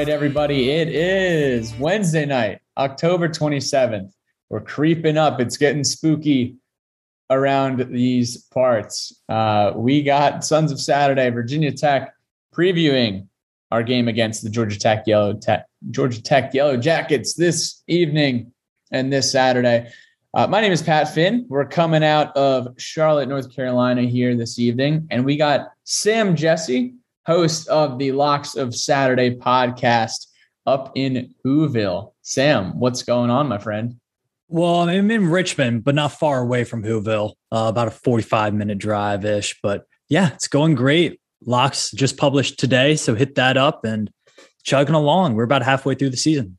right, everybody. It is Wednesday night, October 27th. We're creeping up. It's getting spooky around these parts. Uh, we got Sons of Saturday, Virginia Tech previewing our game against the Georgia Tech Yellow Tech Georgia Tech Yellow Jackets this evening and this Saturday. Uh, my name is Pat Finn. We're coming out of Charlotte, North Carolina here this evening, and we got Sam Jesse host of the Locks of Saturday podcast up in Whoville. Sam, what's going on, my friend? Well, I'm in Richmond, but not far away from Whoville, uh, about a 45 minute drive ish. But yeah, it's going great. Locks just published today. So hit that up and chugging along. We're about halfway through the season.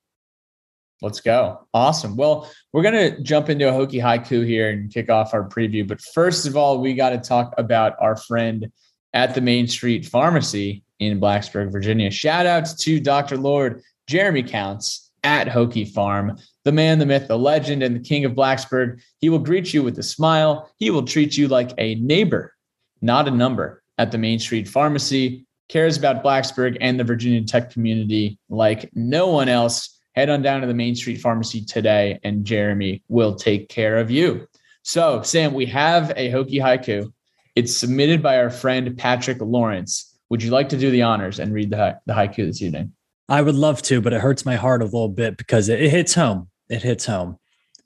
Let's go. Awesome. Well, we're going to jump into a Hokie haiku here and kick off our preview. But first of all, we got to talk about our friend at the Main Street Pharmacy in Blacksburg, Virginia. Shout out to Dr. Lord Jeremy Counts at Hokie Farm, the man, the myth, the legend, and the king of Blacksburg. He will greet you with a smile. He will treat you like a neighbor, not a number, at the Main Street Pharmacy. Cares about Blacksburg and the Virginia Tech community like no one else. Head on down to the Main Street Pharmacy today, and Jeremy will take care of you. So, Sam, we have a Hokie haiku it's submitted by our friend Patrick Lawrence. Would you like to do the honors and read the, the haiku this evening? I would love to, but it hurts my heart a little bit because it, it hits home. It hits home.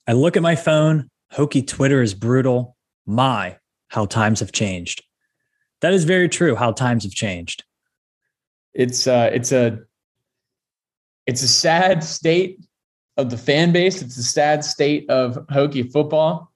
I look at my phone. Hokie Twitter is brutal. My, how times have changed. That is very true. How times have changed. It's uh, it's a it's a sad state of the fan base. It's a sad state of Hokie football.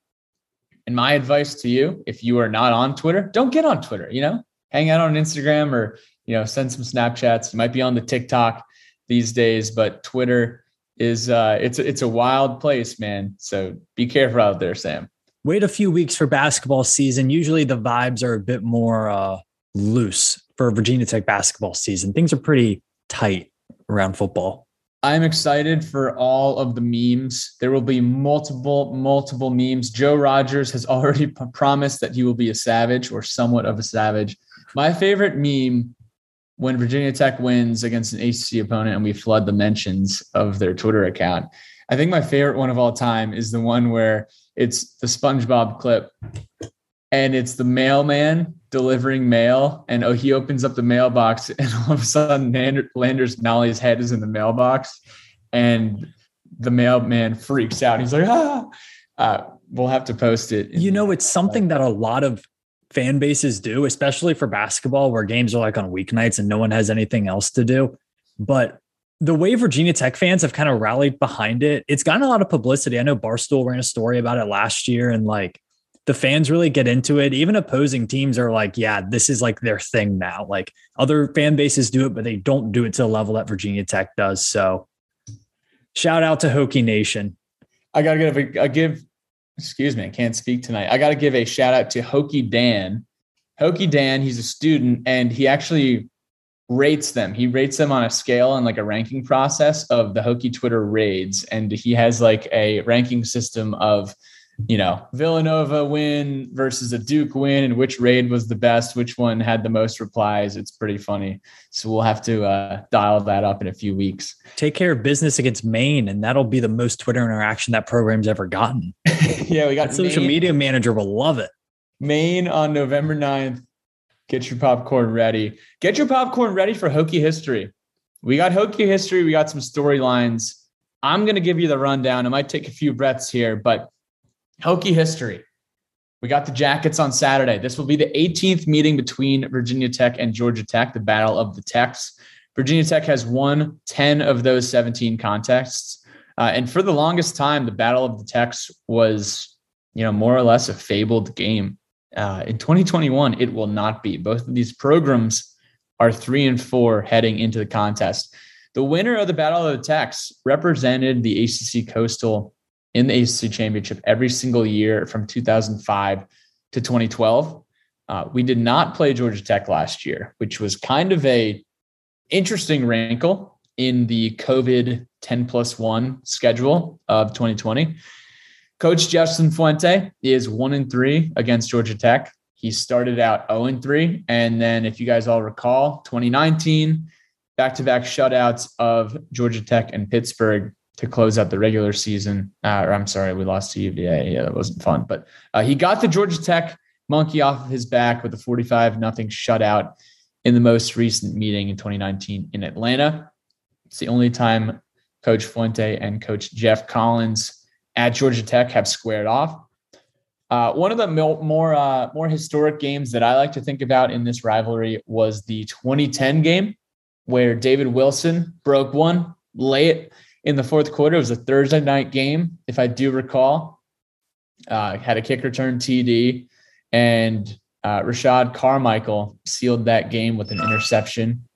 And my advice to you, if you are not on Twitter, don't get on Twitter, you know, hang out on Instagram or, you know, send some Snapchats. You might be on the TikTok these days, but Twitter is uh it's it's a wild place, man. So be careful out there, Sam. Wait a few weeks for basketball season. Usually the vibes are a bit more uh loose for Virginia Tech basketball season. Things are pretty tight around football. I'm excited for all of the memes. There will be multiple, multiple memes. Joe Rogers has already p- promised that he will be a savage or somewhat of a savage. My favorite meme when Virginia Tech wins against an ACC opponent and we flood the mentions of their Twitter account. I think my favorite one of all time is the one where it's the SpongeBob clip and it's the mailman delivering mail and oh he opens up the mailbox and all of a sudden landers nolly's head is in the mailbox and the mailman freaks out. He's like ah uh, we'll have to post it. You know it's something that a lot of fan bases do especially for basketball where games are like on weeknights and no one has anything else to do. But the way Virginia Tech fans have kind of rallied behind it, it's gotten a lot of publicity. I know Barstool ran a story about it last year, and like the fans really get into it. Even opposing teams are like, yeah, this is like their thing now. Like other fan bases do it, but they don't do it to the level that Virginia Tech does. So shout out to Hokie Nation. I gotta give give, excuse me, I can't speak tonight. I gotta give a shout out to Hokie Dan. Hokie Dan, he's a student and he actually rates them. He rates them on a scale and like a ranking process of the Hokie Twitter raids. And he has like a ranking system of you know, Villanova win versus a Duke win and which raid was the best, which one had the most replies. It's pretty funny. So we'll have to uh, dial that up in a few weeks. Take care of business against Maine, and that'll be the most Twitter interaction that program's ever gotten. yeah, we got social media manager will love it. Maine on November 9th. Get your popcorn ready. Get your popcorn ready for Hokie history. We got Hokie history. We got some storylines. I'm going to give you the rundown. I might take a few breaths here, but Hokie history. We got the Jackets on Saturday. This will be the 18th meeting between Virginia Tech and Georgia Tech, the Battle of the Techs. Virginia Tech has won 10 of those 17 contests. Uh, and for the longest time, the Battle of the Techs was, you know, more or less a fabled game. Uh, in 2021, it will not be. Both of these programs are three and four heading into the contest. The winner of the Battle of the Techs represented the ACC Coastal in the ACC championship every single year from 2005 to 2012. Uh, we did not play Georgia Tech last year, which was kind of a interesting wrinkle in the COVID 10 plus one schedule of 2020. Coach Justin Fuente is one and three against Georgia Tech. He started out 0 and 3. And then, if you guys all recall, 2019, back to back shutouts of Georgia Tech and Pittsburgh to close out the regular season. Uh, or I'm sorry, we lost to UVA. Yeah, that wasn't fun. But uh, he got the Georgia Tech monkey off of his back with a 45 nothing shutout in the most recent meeting in 2019 in Atlanta. It's the only time Coach Fuente and Coach Geoff Collins at Georgia Tech have squared off. Uh, one of the more uh, more historic games that I like to think about in this rivalry was the 2010 game, where David Wilson broke one late in the fourth quarter. It was a Thursday night game, if I do recall. Uh, had a kick return TD, and uh, Rashad Carmichael sealed that game with an interception.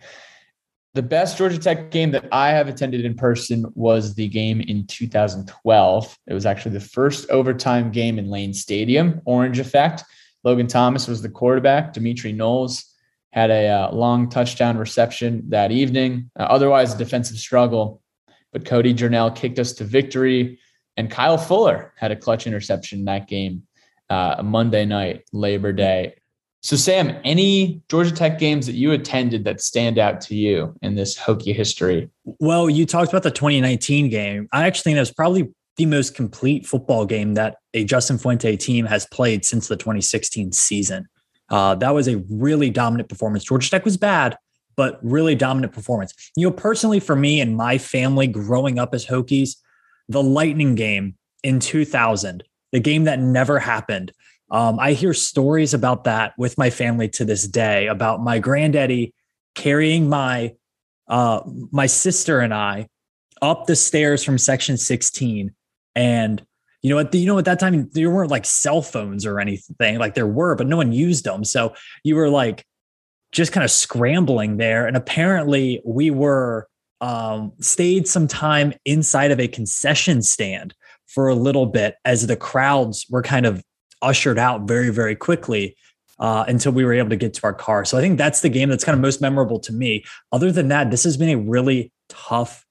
The best Georgia Tech game that I have attended in person was the game in 2012. It was actually the first overtime game in Lane Stadium, Orange Effect. Logan Thomas was the quarterback. Demitri Knowles had a uh, long touchdown reception that evening. Uh, otherwise, a defensive struggle, but Cody Journell kicked us to victory, and Kyle Fuller had a clutch interception that game, uh, Monday night, Labor Day. So, Sam, any Georgia Tech games that you attended that stand out to you in this Hokie history? Well, you talked about the 2019 game. I actually think that was probably the most complete football game that a Justin Fuente team has played since the 2016 season. Uh, that was a really dominant performance. Georgia Tech was bad, but really dominant performance. You know, personally, for me and my family growing up as Hokies, the Lightning game in 2000, the game that never happened, um, I hear stories about that with my family to this day about my granddaddy carrying my uh, my sister and I up the stairs from section 16. And you know, at the, you know, at that time there weren't like cell phones or anything like there were, but no one used them. So you were like just kind of scrambling there. And apparently we were um, stayed some time inside of a concession stand for a little bit as the crowds were kind of ushered out very, very quickly uh, until we were able to get to our car. So I think that's the game that's kind of most memorable to me. Other than that, this has been a really tough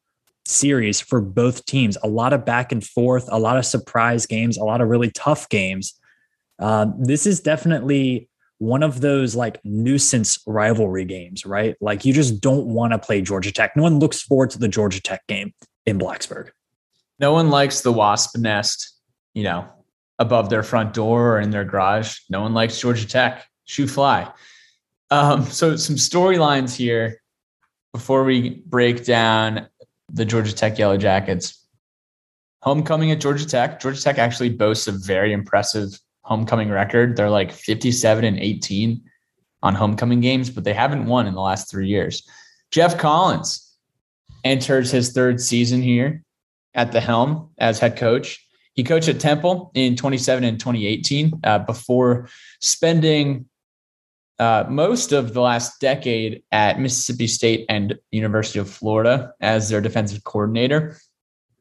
series for both teams. A lot of back and forth, a lot of surprise games, a lot of really tough games. Uh, this is definitely one of those like nuisance rivalry games, right? Like you just don't want to play Georgia Tech. No one looks forward to the Georgia Tech game in Blacksburg. No one likes the wasp nest, you know, above their front door or in their garage. No one likes Georgia Tech. Shoe fly. Um, so some storylines here before we break down the Georgia Tech Yellow Jackets. Homecoming at Georgia Tech. Georgia Tech actually boasts a very impressive homecoming record. They're like 57 and 18 on homecoming games, but they haven't won in the last three years. Geoff Collins enters his third season here at the helm as head coach. He coached at Temple in 27 and 2018 uh, before spending uh, most of the last decade at Mississippi State and University of Florida as their defensive coordinator.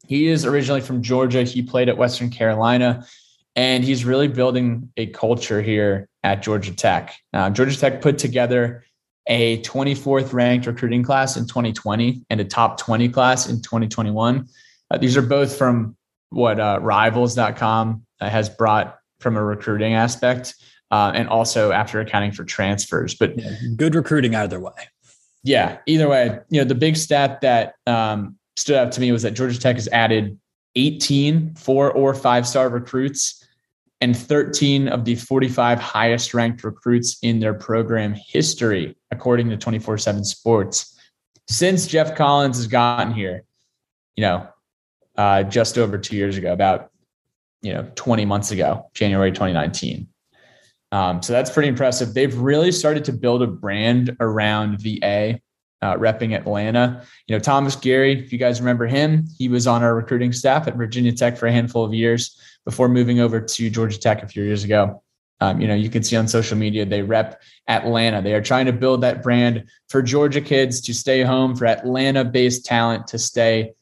He is originally from Georgia. He played at Western Carolina, and he's really building a culture here at Georgia Tech. Uh, Georgia Tech put together a 24th ranked recruiting class in 2020 and a top 20 class in 2021. Uh, these are both from what uh, rivals.com has brought from a recruiting aspect uh, and also after accounting for transfers but yeah, good recruiting either way yeah either way you know the big stat that um, stood out to me was that georgia tech has added 18 four or five star recruits and 13 of the 45 highest ranked recruits in their program history according to 24-7 sports since Geoff collins has gotten here you know uh, just over two years ago, about you know 20 months ago, January 2019. Um, so that's pretty impressive. They've really started to build a brand around VA, uh, repping Atlanta. You know, Thomas Gary, if you guys remember him, he was on our recruiting staff at Virginia Tech for a handful of years before moving over to Georgia Tech a few years ago. Um, you know, you can see on social media they rep Atlanta. They are trying to build that brand for Georgia kids to stay home, for Atlanta-based talent to stay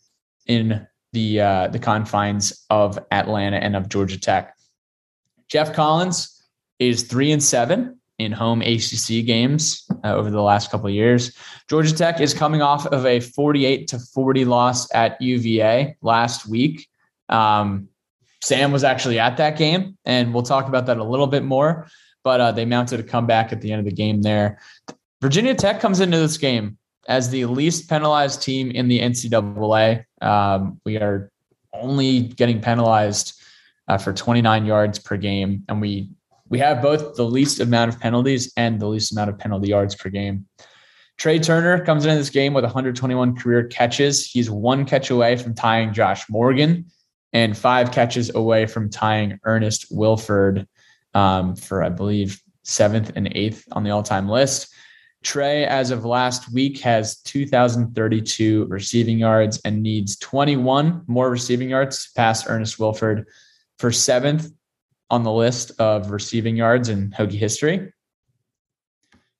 in the uh, the confines of Atlanta and of Georgia Tech. Geoff Collins is three and seven in home ACC games uh, over the last couple of years. Georgia Tech is coming off of a 48 to 40 loss at UVA last week. Um, Sam was actually at that game, and we'll talk about that a little bit more. but uh, they mounted a comeback at the end of the game there. Virginia Tech comes into this game as the least penalized team in the NCAA. Um, we are only getting penalized uh, for 29 yards per game, and we we have both the least amount of penalties and the least amount of penalty yards per game. Trey Turner comes into this game with 121 career catches. He's one catch away from tying Josh Morgan and five catches away from tying Ernest Wilford um, for, I believe, seventh and eighth on the all time list. Trey, as of last week, has 2,032 receiving yards and needs 21 more receiving yards to pass Ernest Wilford for seventh on the list of receiving yards in Hokie history.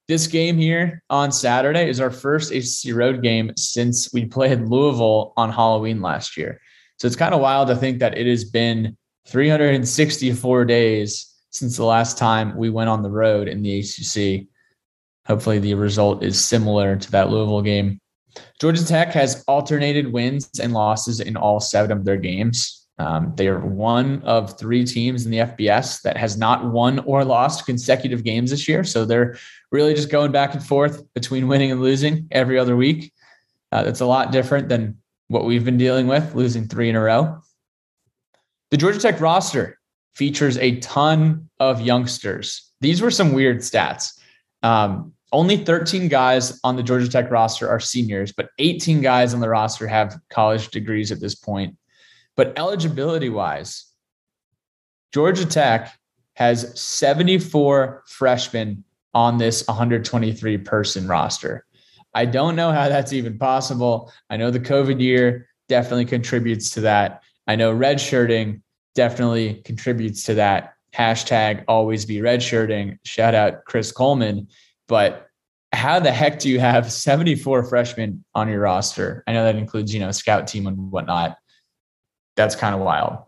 This game here on Saturday is our first ACC road game since we played Louisville on Halloween last year. So it's kind of wild to think that it has been 364 days since the last time we went on the road in the ACC. Hopefully, the result is similar to that Louisville game. Georgia Tech has alternated wins and losses in all seven of their games. Um, they are one of three teams in the FBS that has not won or lost consecutive games this year. So they're really just going back and forth between winning and losing every other week. Uh, that's a lot different than what we've been dealing with, losing three in a row. The Georgia Tech roster features a ton of youngsters. These were some weird stats. Um, only 13 guys on the Georgia Tech roster are seniors, but 18 guys on the roster have college degrees at this point. But eligibility wise, Georgia Tech has 74 freshmen on this 123 person roster. I don't know how that's even possible. I know the COVID year definitely contributes to that. I know redshirting definitely contributes to that. Hashtag always be redshirting. Shout out Chris Coleman. But how the heck do you have 74 freshmen on your roster? I know that includes, you know, scout team and whatnot. That's kind of wild.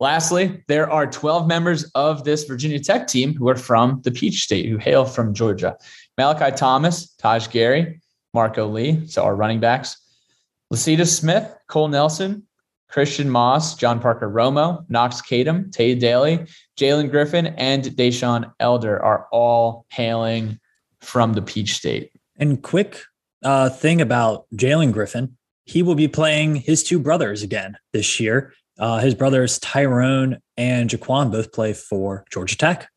Lastly, there are 12 members of this Virginia Tech team who are from the Peach State, who hail from Georgia. Malachi Thomas, Taj Gary, Marco Lee, so our running backs. Lecitus Smith, Cole Nelson, Christian Moss, John Parker Romo, Knox Kadum, Tay Daly, Jalen Griffin, and Deshaun Elder are all hailing from the Peach State. And quick uh, thing about Jalen Griffin, he will be playing his two brothers again this year. Uh, his brothers Tyrone and Jaquan both play for Georgia Tech.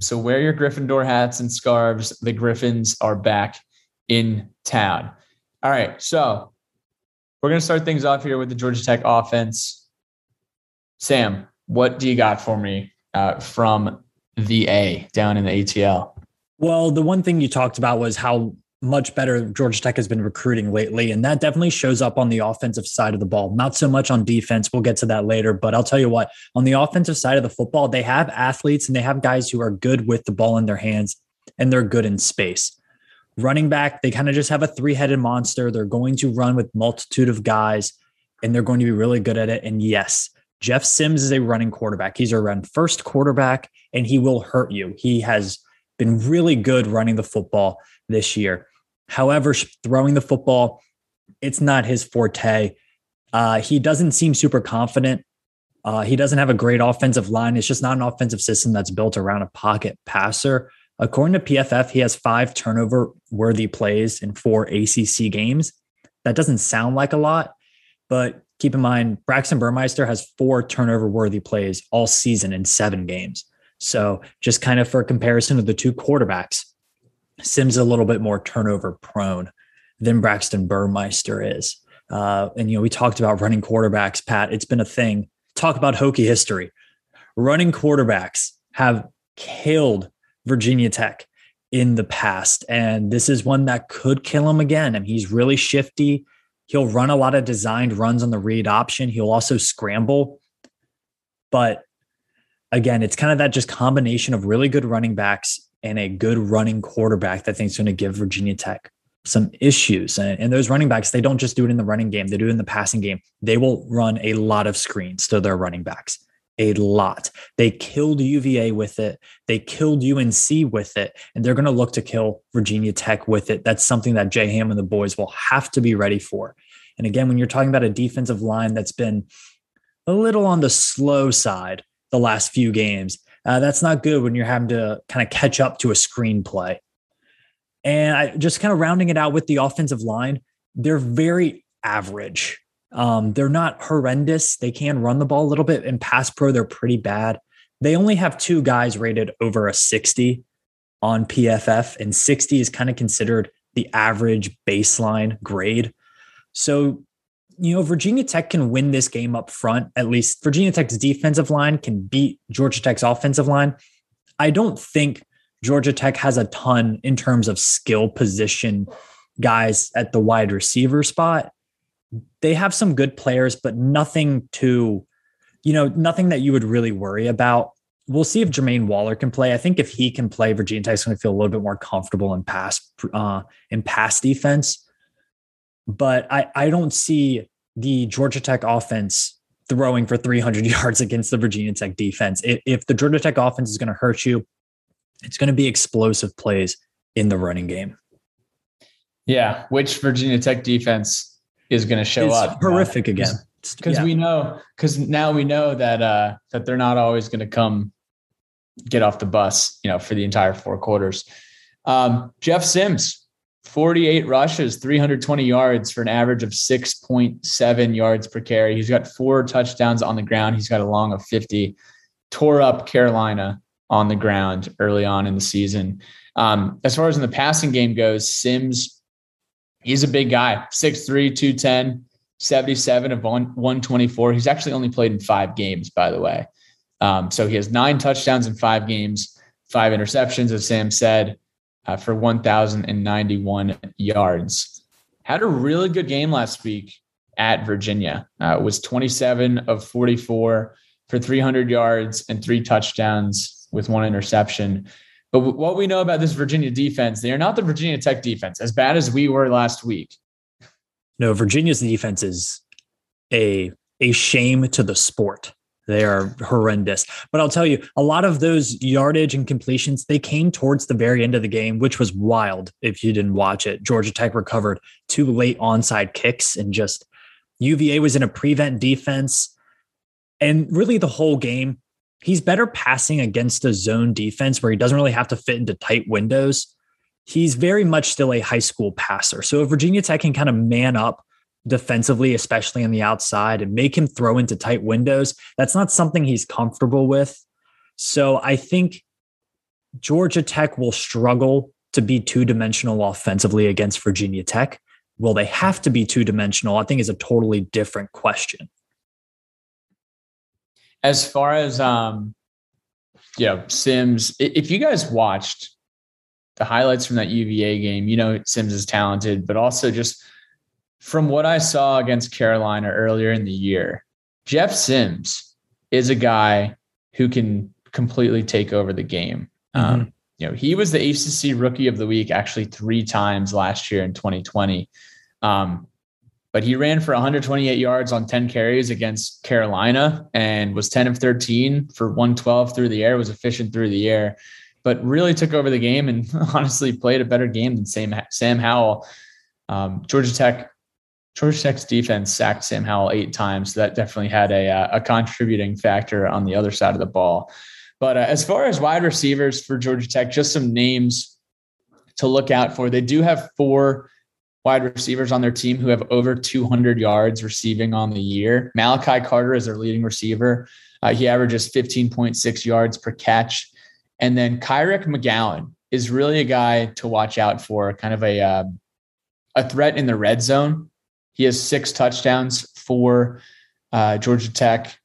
So wear your Gryffindor hats and scarves. The Griffins are back in town. All right. So we're going to start things off here with the Georgia Tech offense. Sam, what do you got for me uh, from the A down in the ATL? Well, the one thing you talked about was how much better Georgia Tech has been recruiting lately. And that definitely shows up on the offensive side of the ball, not so much on defense. We'll get to that later. But I'll tell you what, on the offensive side of the football, they have athletes and they have guys who are good with the ball in their hands and they're good in space. Running back, they kind of just have a three headed monster. They're going to run with multitude of guys and they're going to be really good at it. And yes, Jeff Sims is a running quarterback. He's a run first quarterback and he will hurt you. He has been really good running the football this year. However, throwing the football, it's not his forte. Uh, he doesn't seem super confident. Uh, he doesn't have a great offensive line. It's just not an offensive system that's built around a pocket passer. According to PFF, he has five turnover worthy plays in four ACC games. That doesn't sound like a lot, but keep in mind, Braxton Burmeister has four turnover worthy plays all season in seven games. So, just kind of for comparison of the two quarterbacks, Sims a little bit more turnover prone than Braxton Burmeister is. Uh, and, you know, we talked about running quarterbacks, Pat. It's been a thing. Talk about Hokie history. Running quarterbacks have killed Virginia Tech in the past. And this is one that could kill him again. Mean, he's really shifty. He'll run a lot of designed runs on the read option. He'll also scramble. But again, it's kind of that just combination of really good running backs and a good running quarterback that I think is going to give Virginia Tech some issues. And, and, those running backs, they don't just do it in the running game, they do it in the passing game. They will run a lot of screens to their running backs. A lot. They killed UVA with it. They killed UNC with it. And they're going to look to kill Virginia Tech with it. That's something that Jay Ham and the boys will have to be ready for. And again, when you're talking about a defensive line that's been a little on the slow side the last few games, Uh, that's not good when you're having to kind of catch up to a screenplay. And I just kind of rounding it out with the offensive line, they're very average. Um, they're not horrendous. They can run the ball a little bit. In pass pro, they're pretty bad. They only have two guys rated over a 60 on PFF, and 60 is kind of considered the average baseline grade. So, you know, Virginia Tech can win this game up front. At least Virginia Tech's defensive line can beat Georgia Tech's offensive line. I don't think Georgia Tech has a ton in terms of skill position guys at the wide receiver spot. They have some good players, but nothing to, you know, nothing that you would really worry about. We'll see if Jermaine Waller can play. I think if he can play, Virginia Tech's going to feel a little bit more comfortable in pass uh, in pass defense. But I I don't see the Georgia Tech offense throwing for 300 yards against the Virginia Tech defense. If, if the Georgia Tech offense is going to hurt you, it's going to be explosive plays in the running game. Yeah, which Virginia Tech defense is going to show it's up? Horrific again. Because yeah. we know, because now we know that uh that they're not always going to come get off the bus, you know, for the entire four quarters. Um, Jeff Sims, 48 rushes, 320 yards for an average of 6.7 yards per carry. He's got four touchdowns on the ground. He's got a long of 50. Tore up Carolina on the ground early on in the season. Um, as far as in the passing game goes, Sims, he's a big guy, 6'3, 210, 77 of 124. He's actually only played in five games, by the way. Um, so he has nine touchdowns in five games, five interceptions, as Sam said, uh, for 1,091 yards. Had a really good game last week at Virginia. Uh, was 27 of 44 for 300 yards and three touchdowns with one interception. But what we know about this Virginia defense, they are not the Virginia Tech defense, as bad as we were last week. No, Virginia's defense is a a shame to the sport. They are horrendous. But I'll tell you, a lot of those yardage and completions, they came towards the very end of the game, which was wild if you didn't watch it. Georgia Tech recovered two late onside kicks and just UVA was in a prevent defense. And really the whole game, he's better passing against a zone defense where he doesn't really have to fit into tight windows. He's very much still a high school passer. So if Virginia Tech can kind of man up defensively, especially on the outside, and make him throw into tight windows. That's not something he's comfortable with. So I think Georgia Tech will struggle to be two dimensional offensively against Virginia Tech. Will they have to be two dimensional? I think is a totally different question. As far as um, know, Sims, if you guys watched the highlights from that UVA game, you know Sims is talented, but also just from what I saw against Carolina earlier in the year, Jeff Sims is a guy who can completely take over the game. Mm-hmm. Um, you know, he was the ACC Rookie of the Week actually three times last year in 2020. Um, but he ran for 128 yards on 10 carries against Carolina and was 10 of 13 for 112 through the air, was efficient through the air, but really took over the game and honestly played a better game than Sam, Sam Howell. Um, Georgia Tech Georgia Tech's defense sacked Sam Howell eight times. So that definitely had a, uh, a contributing factor on the other side of the ball. But uh, as far as wide receivers for Georgia Tech, just some names to look out for. They do have four wide receivers on their team who have over 200 yards receiving on the year. Malachi Carter is their leading receiver. Uh, he averages 15.6 yards per catch. And then Kyric McGowan is really a guy to watch out for, kind of a, uh, a threat in the red zone. He has six touchdowns for uh, Georgia Tech.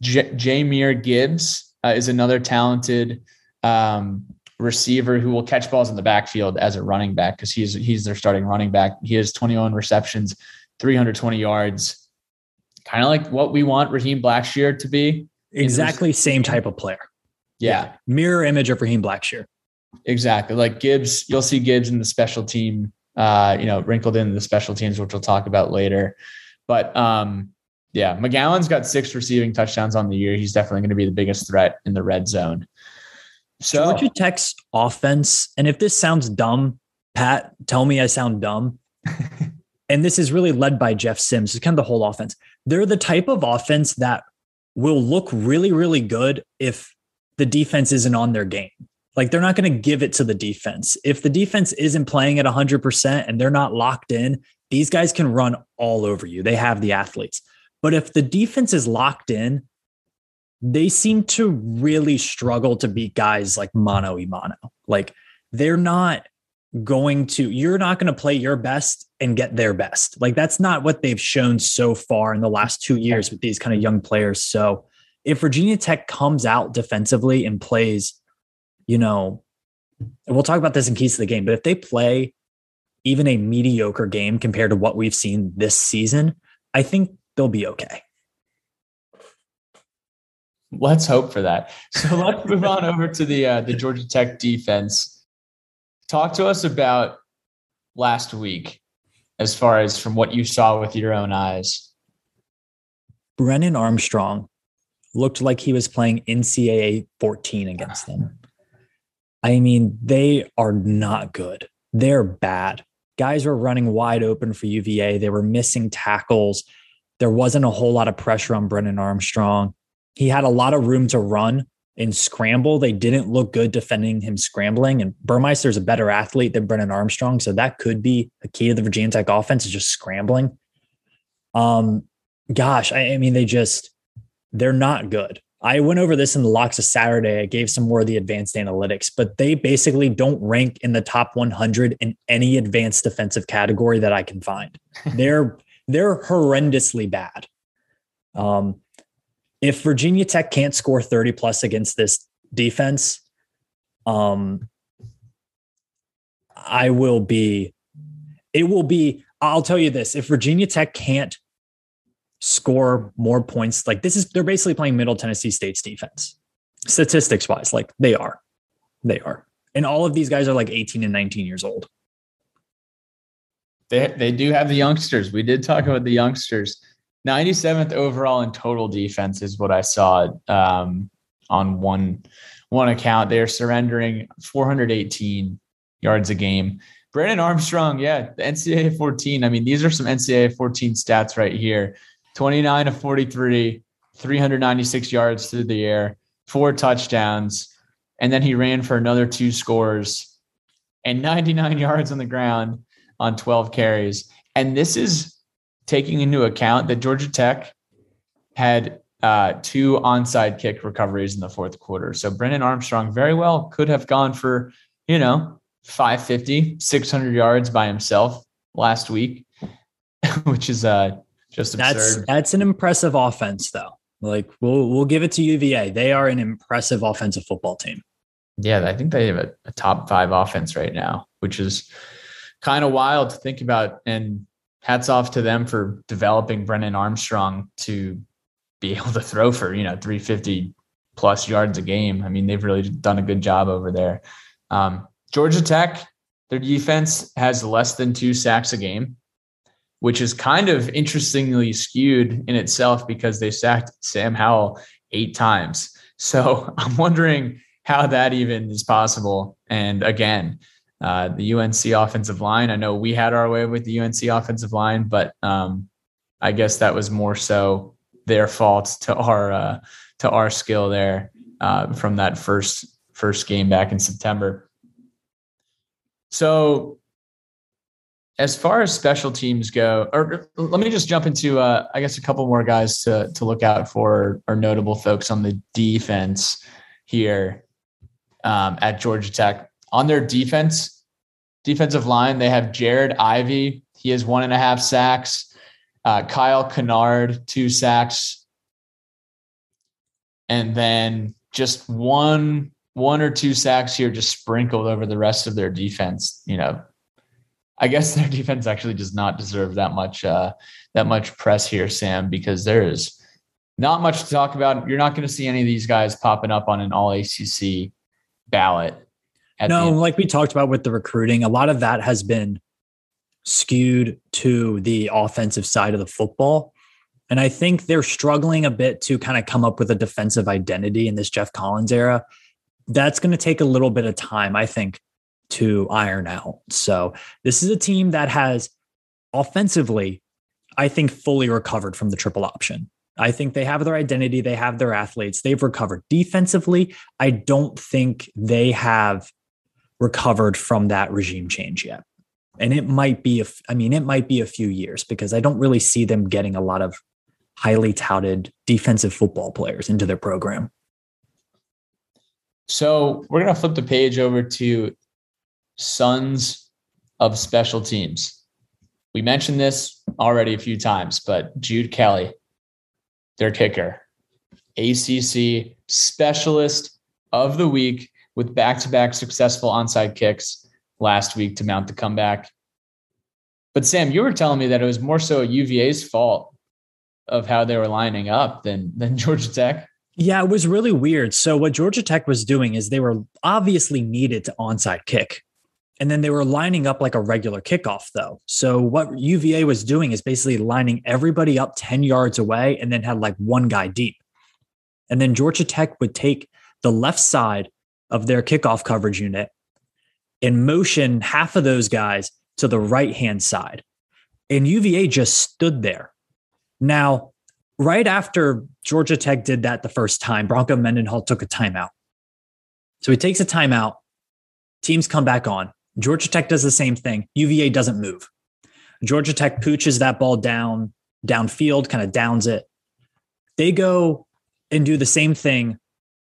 J- Jahmyr Gibbs uh, is another talented um, receiver who will catch balls in the backfield as a running back because he's he's their starting running back. He has 21 receptions, 320 yards, kind of like what we want Raheem Blackshear to be. Exactly same type of player. Yeah. yeah. Mirror image of Raheem Blackshear. Exactly. Like Gibbs, you'll see Gibbs in the special team uh, you know, wrinkled in the special teams, which we'll talk about later. But um, yeah, McGowan's got six receiving touchdowns on the year. He's definitely going to be the biggest threat in the red zone. So Georgia Tech's offense, and if this sounds dumb, Pat, tell me I sound dumb. and this is really led by Jeff Sims. It's kind of the whole offense. They're the type of offense that will look really, really good if the defense isn't on their game. Like they're not going to give it to the defense. If the defense isn't playing at 100% and they're not locked in, these guys can run all over you. They have the athletes. But if the defense is locked in, they seem to really struggle to beat guys like mano Imano. Like they're not going to, you're not going to play your best and get their best. Like that's not what they've shown so far in the last two years with these kind of young players. So if Virginia Tech comes out defensively and plays you know, we'll talk about this in keys to the game, but if they play even a mediocre game compared to what we've seen this season, I think they'll be okay. Let's hope for that. So let's move on over to the uh, the Georgia Tech defense. Talk to us about last week, as far as from what you saw with your own eyes. Brennan Armstrong looked like he was playing NCAA 14 against them. I mean, they are not good. They're bad. Guys were running wide open for UVA. They were missing tackles. There wasn't a whole lot of pressure on Brennan Armstrong. He had a lot of room to run and scramble. They didn't look good defending him scrambling. And Burmeister's a better athlete than Brennan Armstrong. So that could be a key to the Virginia Tech offense is just scrambling. Um, gosh, I, I mean, they just, they're not good. I went over this in the locks of Saturday. I gave some more of the advanced analytics, but they basically don't rank in the top 100 in any advanced defensive category that I can find. they're they're horrendously bad. Um, if Virginia Tech can't score 30 plus against this defense, um, I will be. It will be. I'll tell you this: if Virginia Tech can't score more points. Like this is they're basically playing Middle Tennessee State's defense. Statistics wise, like they are. They are. And all of these guys are like 18 and 19 years old. They they do have the youngsters. We did talk about the youngsters. 97th overall in total defense is what I saw um, on one one account. They're surrendering 418 yards a game. Brandon Armstrong, yeah, the NCAA 14. I mean, these are some NCAA 14 stats right here. 29 of 43, 396 yards through the air, four touchdowns. And then he ran for another two scores and 99 yards on the ground on 12 carries. And this is taking into account that Georgia Tech had uh, two onside kick recoveries in the fourth quarter. So Brennan Armstrong very well could have gone for, you know, 550, 600 yards by himself last week, which is uh, just absurd. That's that's an impressive offense, though. Like we'll we'll give it to UVA. They are an impressive offensive football team. Yeah, I think they have a, a top five offense right now, which is kind of wild to think about. And hats off to them for developing Brennan Armstrong to be able to throw for you know 350 plus yards a game. I mean, they've really done a good job over there. Um, Georgia Tech, their defense has less than two sacks a game which is kind of interestingly skewed in itself because they sacked Sam Howell eight times. So I'm wondering how that even is possible. And again, uh, the UNC offensive line. I know we had our way with the UNC offensive line, but um, I guess that was more so their fault to our uh, to our skill there uh, from that first first game back in September. So as far as special teams go, or let me just jump into, uh, I guess, a couple more guys to to look out for, or notable folks on the defense here um, at Georgia Tech. On their defense, defensive line, they have Jared Ivey. He has one and a half sacks. Uh, Kyle Kennard, two sacks, and then just one one or two sacks here, just sprinkled over the rest of their defense. You know, I guess their defense actually does not deserve that much uh, that much press here, Sam, because there is not much to talk about. You're not going to see any of these guys popping up on an All ACC ballot. No, like we talked about with the recruiting, a lot of that has been skewed to the offensive side of the football. And I think they're struggling a bit to kind of come up with a defensive identity in this Geoff Collins era. That's going to take a little bit of time, I think, to iron out. So this is a team that has offensively, I think, fully recovered from the triple option. I think they have their identity, they have their athletes, they've recovered. Defensively, I don't think they have recovered from that regime change yet. And it might be, a, I mean, it might be a few years because I don't really see them getting a lot of highly touted defensive football players into their program. So we're going to flip the page over to Sons of Special Teams. We mentioned this already a few times, but Jude Kelley, their kicker, ACC specialist of the week with back to back successful onside kicks last week to mount the comeback. But Sam, you were telling me that it was more so UVA's fault of how they were lining up than than Georgia Tech. Yeah, it was really weird. So what Georgia Tech was doing is they were obviously needed to onside kick. And then they were lining up like a regular kickoff, though. So what UVA was doing is basically lining everybody up 10 yards away and then had like one guy deep. And then Georgia Tech would take the left side of their kickoff coverage unit and motion half of those guys to the right hand side. And UVA just stood there. Now, right after Georgia Tech did that the first time, Bronco Mendenhall took a timeout. So he takes a timeout. Teams come back on. Georgia Tech does the same thing. UVA doesn't move. Georgia Tech pooches that ball down downfield, kind of downs it. They go and do the same thing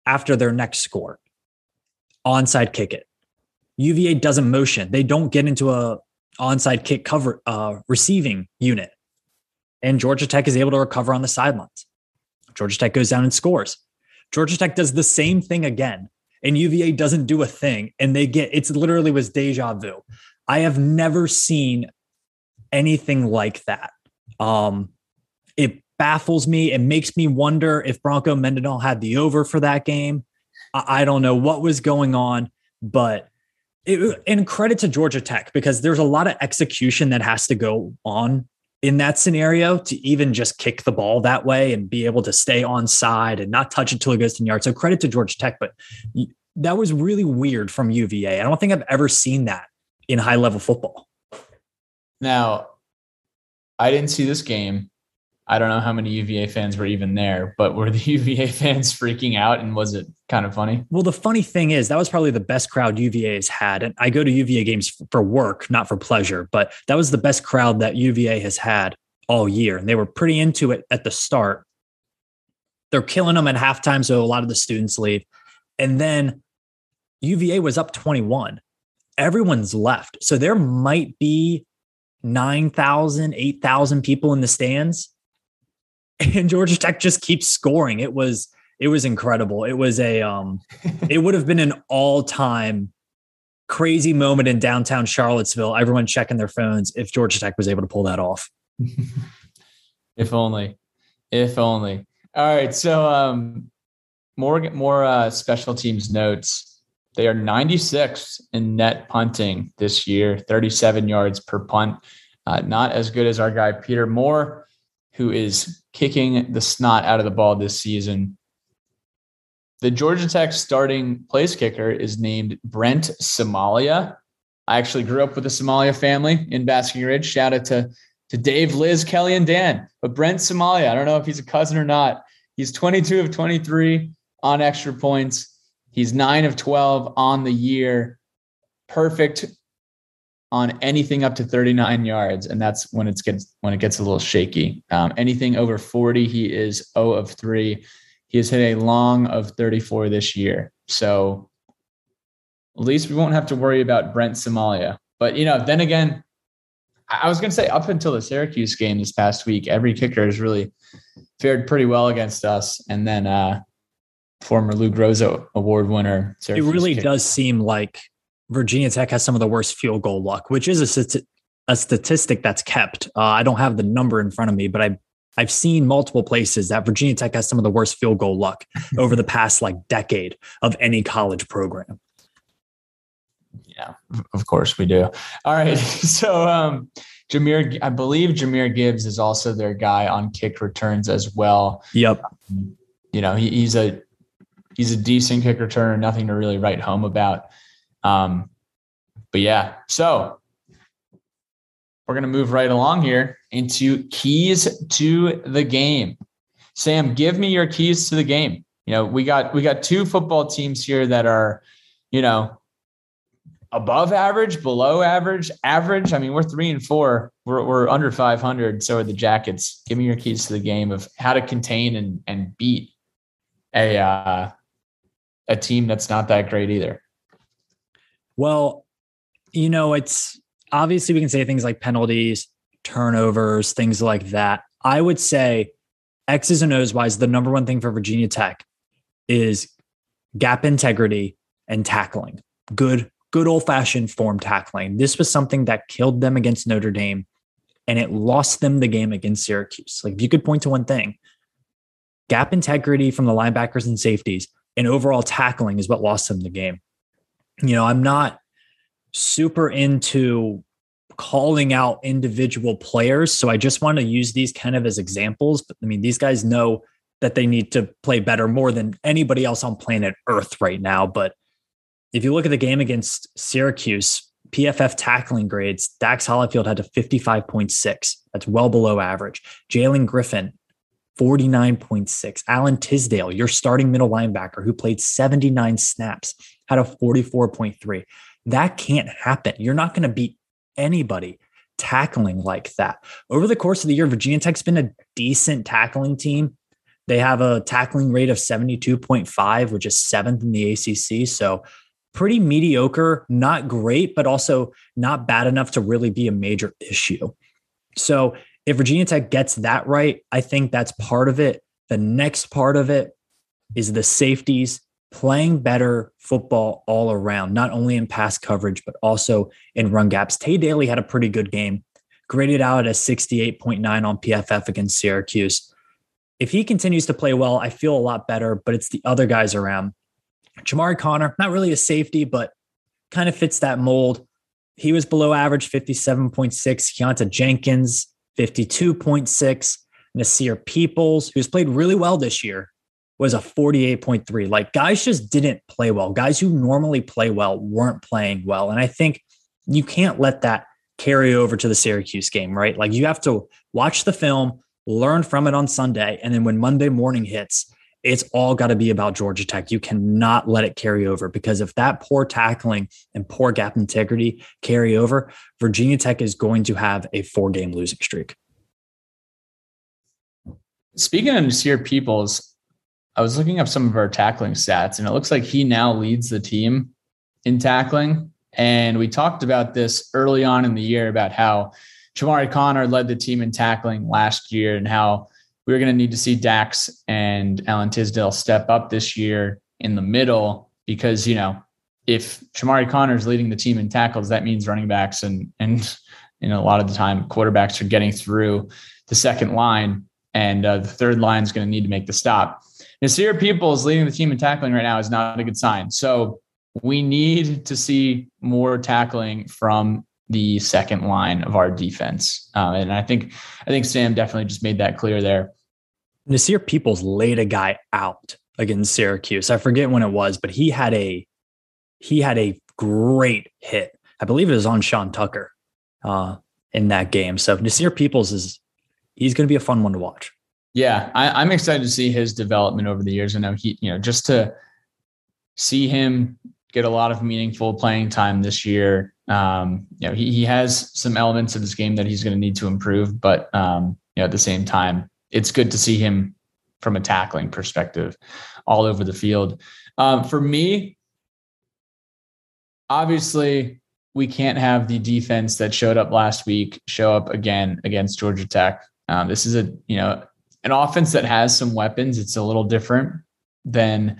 after their next score. Onside kick it. UVA doesn't motion. They don't get into a onside kick cover uh, receiving unit. And Georgia Tech is able to recover on the sidelines. Georgia Tech goes down and scores. Georgia Tech does the same thing again and UVA doesn't do a thing and they get it's literally was deja vu. I have never seen anything like that. Um, it baffles me. It makes me wonder if Bronco Mendenhall had the over for that game. I, I don't know what was going on, but it, and credit to Georgia Tech because there's a lot of execution that has to go on in that scenario to even just kick the ball that way and be able to stay on side and not touch it till it goes 10 yards. So credit to Georgia Tech, but that was really weird from UVA. I don't think I've ever seen that in high level football. Now, I didn't see this game. I don't know how many UVA fans were even there, but were the UVA fans freaking out and was it kind of funny? Well, the funny thing is that was probably the best crowd UVA has had. And I go to UVA games for work, not for pleasure, but that was the best crowd that UVA has had all year. And they were pretty into it at the start. They're killing them at halftime. So a lot of the students leave. And then UVA was up 21. Everyone's left. So there might be 9,000, 8,000 people in the stands and Georgia Tech just keeps scoring. It was it was incredible. It was a um it would have been an all-time crazy moment in downtown Charlottesville. Everyone checking their phones if Georgia Tech was able to pull that off. if only. If only. All right, so um more more uh special teams notes. They are 96 in net punting this year, 37 yards per punt. Uh, not as good as our guy Peter Moore, who is kicking the snot out of the ball this season. The Georgia Tech starting place kicker is named Brent Cimaglia. I actually grew up with the Cimaglia family in Basking Ridge. Shout out to, to Dave, Liz, Kelly, and Dan. But Brent Cimaglia, I don't know if he's a cousin or not. He's 22 of 23 on extra points. He's 9 of 12 on the year. Perfect on anything up to 39 yards, and that's when it gets when it gets a little shaky. Um, anything over 40, he is 0 of 3. He has hit a long of 34 this year. So at least we won't have to worry about Brent Cimaglia. But you know, then again, I was going to say up until the Syracuse game this past week, every kicker has really fared pretty well against us. And then uh, former Lou Groza Award winner. Syracuse it really kicker. does seem like Virginia Tech has some of the worst field goal luck, which is a, a statistic that's kept. Uh, I don't have the number in front of me, but I I've seen multiple places that Virginia Tech has some of the worst field goal luck over the past like decade of any college program. Yeah, of course we do. All right, so um, Jahmyr, I believe Jahmyr Gibbs is also their guy on kick returns as well. Yep. You know, he, he's a he's a decent kick returner, nothing to really write home about. Um, but yeah, so we're going to move right along here into keys to the game. Sam, give me your keys to the game. You know, we got we got two football teams here that are, you know, above average, below average, average. I mean, we're three and four. We're, we're under 500. So are the Jackets. Give me your keys to the game of how to contain and, and beat a, uh, a team that's not that great either. Well, you know, it's obviously we can say things like penalties, turnovers, things like that. I would say X's and O's wise, the number one thing for Virginia Tech is gap integrity and tackling. Good good old fashioned form tackling. This was something that killed them against Notre Dame and it lost them the game against Syracuse. Like if you could point to one thing, gap integrity from the linebackers and safeties and overall tackling is what lost them the game. You know, I'm not super into calling out individual players. So I just want to use these kind of as examples. But I mean, these guys know that they need to play better more than anybody else on planet Earth right now. But if you look at the game against Syracuse, PFF tackling grades, Dax Hollifield had a 55.6. That's well below average. Jalen Griffin, 49.6. Alan Tisdale, your starting middle linebacker who played 79 snaps, had a 44.3. That can't happen. You're not going to beat anybody tackling like that. Over the course of the year, Virginia Tech's been a decent tackling team. They have a tackling rate of 72.5, which is seventh in the ACC. So pretty mediocre, not great, but also not bad enough to really be a major issue. So if Virginia Tech gets that right, I think that's part of it. The next part of it is the safeties playing better football all around, not only in pass coverage, but also in run gaps. Tae Daley had a pretty good game, graded out at a 68.9 on PFF against Syracuse. If he continues to play well, I feel a lot better, but it's the other guys around. Chamarri Conner, not really a safety, but kind of fits that mold. He was below average, 57.6. Keonta Jenkins, 52.6. Nasir Peoples, who's played really well this year, was a 48.3. Like guys just didn't play well. Guys who normally play well weren't playing well. And I think you can't let that carry over to the Syracuse game, right? Like you have to watch the film, learn from it on Sunday. And then when Monday morning hits, it's all got to be about Georgia Tech. You cannot let it carry over because if that poor tackling and poor gap integrity carry over, Virginia Tech is going to have a four game losing streak. Speaking of Nasir Peoples, I was looking up some of our tackling stats, and it looks like he now leads the team in tackling. And we talked about this early on in the year about how Chamarri Conner led the team in tackling last year and how we are going to need to see Dax and Alan Tisdale step up this year in the middle because, you know, if Chamarri Conner is leading the team in tackles, that means running backs and, and, you know, a lot of the time quarterbacks are getting through the second line and uh, the third line is going to need to make the stop. Nasir Peoples leading the team in tackling right now is not a good sign. So we need to see more tackling from the second line of our defense. Uh, and I think I think Sam definitely just made that clear there. Nasir Peoples laid a guy out against Syracuse. I forget when it was, but he had a he had a great hit. I believe it was on Sean Tucker uh, in that game. So Nasir Peoples is he's going to be a fun one to watch. Yeah, I, I'm excited to see his development over the years. I know he, you know, just to see him get a lot of meaningful playing time this year. Um, you know, he, he has some elements of his game that he's going to need to improve, but um, you know, at the same time, it's good to see him from a tackling perspective all over the field. Um, for me, obviously, we can't have the defense that showed up last week show up again against Georgia Tech. Um, this is a you know an offense that has some weapons. It's a little different than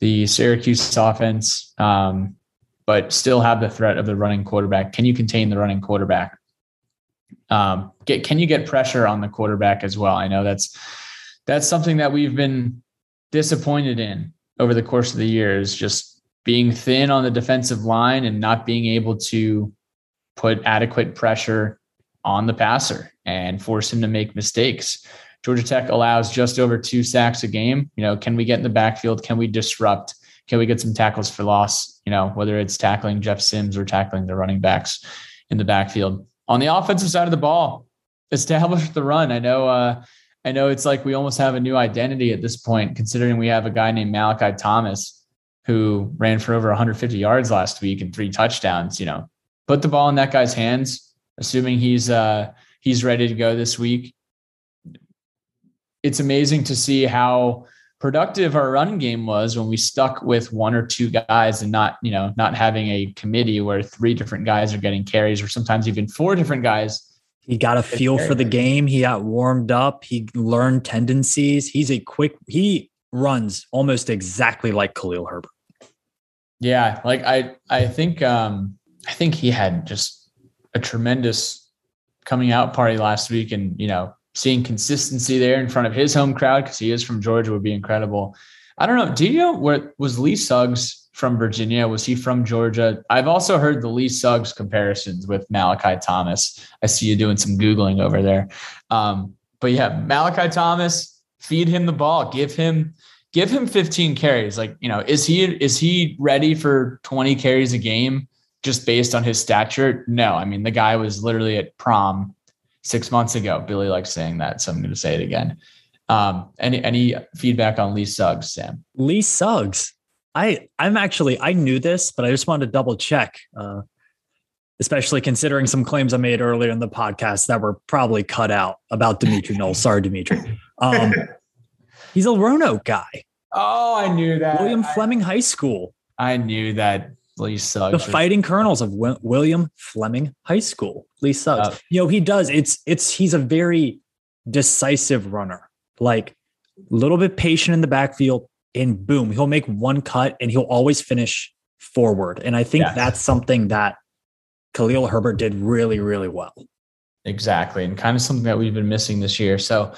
the Syracuse offense, um, but still have the threat of the running quarterback. Can you contain the running quarterback? Um, get can you get pressure on the quarterback as well? I know that's that's something that we've been disappointed in over the course of the years, just being thin on the defensive line and not being able to put adequate pressure on the passer and force him to make mistakes. Georgia Tech allows just over two sacks a game. You know, can we get in the backfield? Can we disrupt? Can we get some tackles for loss? You know, whether it's tackling Jeff Sims or tackling the running backs in the backfield on the offensive side of the ball, establish the run. I know, uh, I know it's like we almost have a new identity at this point, considering we have a guy named Malachi Thomas who ran for over 150 yards last week and three touchdowns. You know, put the ball in that guy's hands, assuming he's uh, he's ready to go this week. It's amazing to see how productive our run game was when we stuck with one or two guys and not, you know, not having a committee where three different guys are getting carries or sometimes even four different guys. He got a feel for the game. He got warmed up. He learned tendencies. He's a quick, he runs almost exactly like Khalil Herbert. Yeah. Like I, I think, um, I think he had just a tremendous coming out party last week and, you know, seeing consistency there in front of his home crowd because he is from Georgia would be incredible. I don't know. Do you know where was Lee Suggs from Virginia? Was he from Georgia? I've also heard the Lee Suggs comparisons with Malachi Thomas. I see you doing some Googling over there. Um, but yeah, Malachi Thomas, feed him the ball, give him give him 15 carries. Like, you know, is he is he ready for 20 carries a game just based on his stature? No. I mean, the guy was literally at prom six months ago. Billy likes saying that, so I'm going to say it again. Um, any any feedback on Lee Suggs, Sam? Lee Suggs. I I'm actually I knew this, but I just wanted to double check. Uh, especially considering some claims I made earlier in the podcast that were probably cut out about Demitri Knowles. Sorry, Dimitri. Um, he's a Roanoke guy. Oh, I knew that. William Fleming High School. I knew that Lee Suggs. The fighting colonels of w- William Fleming High School. Lee Suggs. Uh, you know, he does. It's it's he's a very decisive runner. Like a little bit patient in the backfield, and boom, he'll make one cut and he'll always finish forward. And I think yes. that's something that Khalil Herbert did really, really well. Exactly. And kind of something that we've been missing this year. So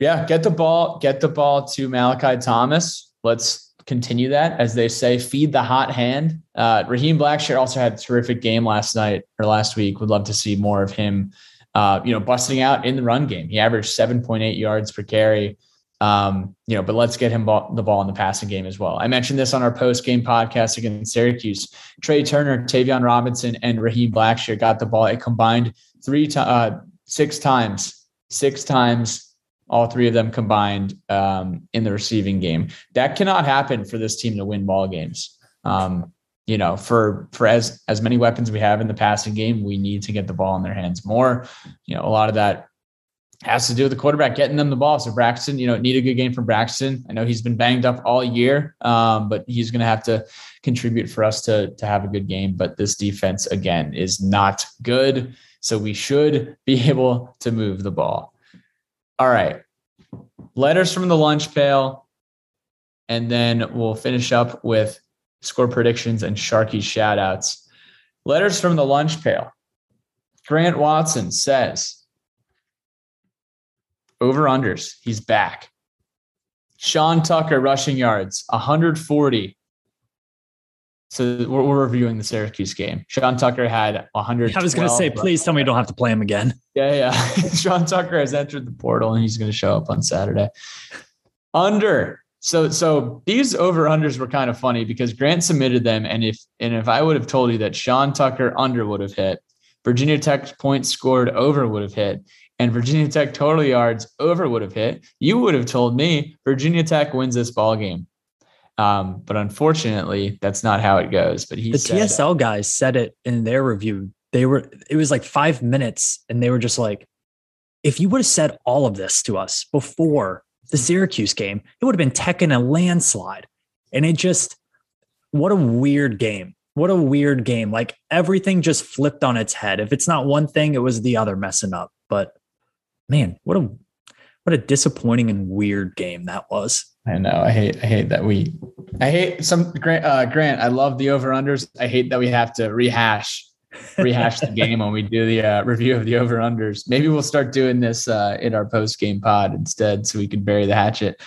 yeah, get the ball, get the ball to Malachi Thomas. Let's continue that, as they say, feed the hot hand. Uh, Raheem Blackshear also had a terrific game last night or last week. Would love to see more of him, uh, you know, busting out in the run game. He averaged 7.8 yards per carry. Um, you know, but let's get him ball, the ball in the passing game as well. I mentioned this on our post game podcast against Syracuse. Tré Turner, Tayvion Robinson, and Raheem Blackshear got the ball. It combined three to uh, six times, six times all three of them combined um, in the receiving game. That cannot happen for this team to win ball games. Um, you know, for for as as many weapons we have in the passing game, we need to get the ball in their hands more. You know, a lot of that has to do with the quarterback getting them the ball. So Braxton, you know, need a good game from Braxton. I know he's been banged up all year, um, but he's going to have to contribute for us to to have a good game. But this defense again is not good, so we should be able to move the ball. All right. Letters from the lunch pail. And then we'll finish up with score predictions and Sharky shout outs. Letters from the lunch pail. Grant Watson says over unders. He's back. Sean Tucker rushing yards 140 so we're, we're, reviewing the Syracuse game. Sean Tucker had 100. I was going to say, uh, please tell me you don't have to play him again. Yeah, yeah. Sean Tucker has entered the portal and he's going to show up on Saturday. Under. So, so these over unders were kind of funny because Grant submitted them, and if and if I would have told you that Sean Tucker under would have hit, Virginia Tech points scored over would have hit, and Virginia Tech total yards over would have hit, you would have told me Virginia Tech wins this ball game. Um, but unfortunately, that's not how it goes. But he the TSL guys said it in their review. They were it was like five minutes, and they were just like, if you would have said all of this to us before the Syracuse game, it would have been Tech in a landslide. And it just what a weird game. What a weird game. Like everything just flipped on its head. If it's not one thing, it was the other messing up. But man, what a what a disappointing and weird game that was. I know. I hate. I hate that we. I hate some Grant. Uh, Grant. I love the over unders. I hate that we have to rehash, rehash the game when we do the uh, review of the over unders. Maybe we'll start doing this uh, in our post game pod instead, so we can bury the hatchet.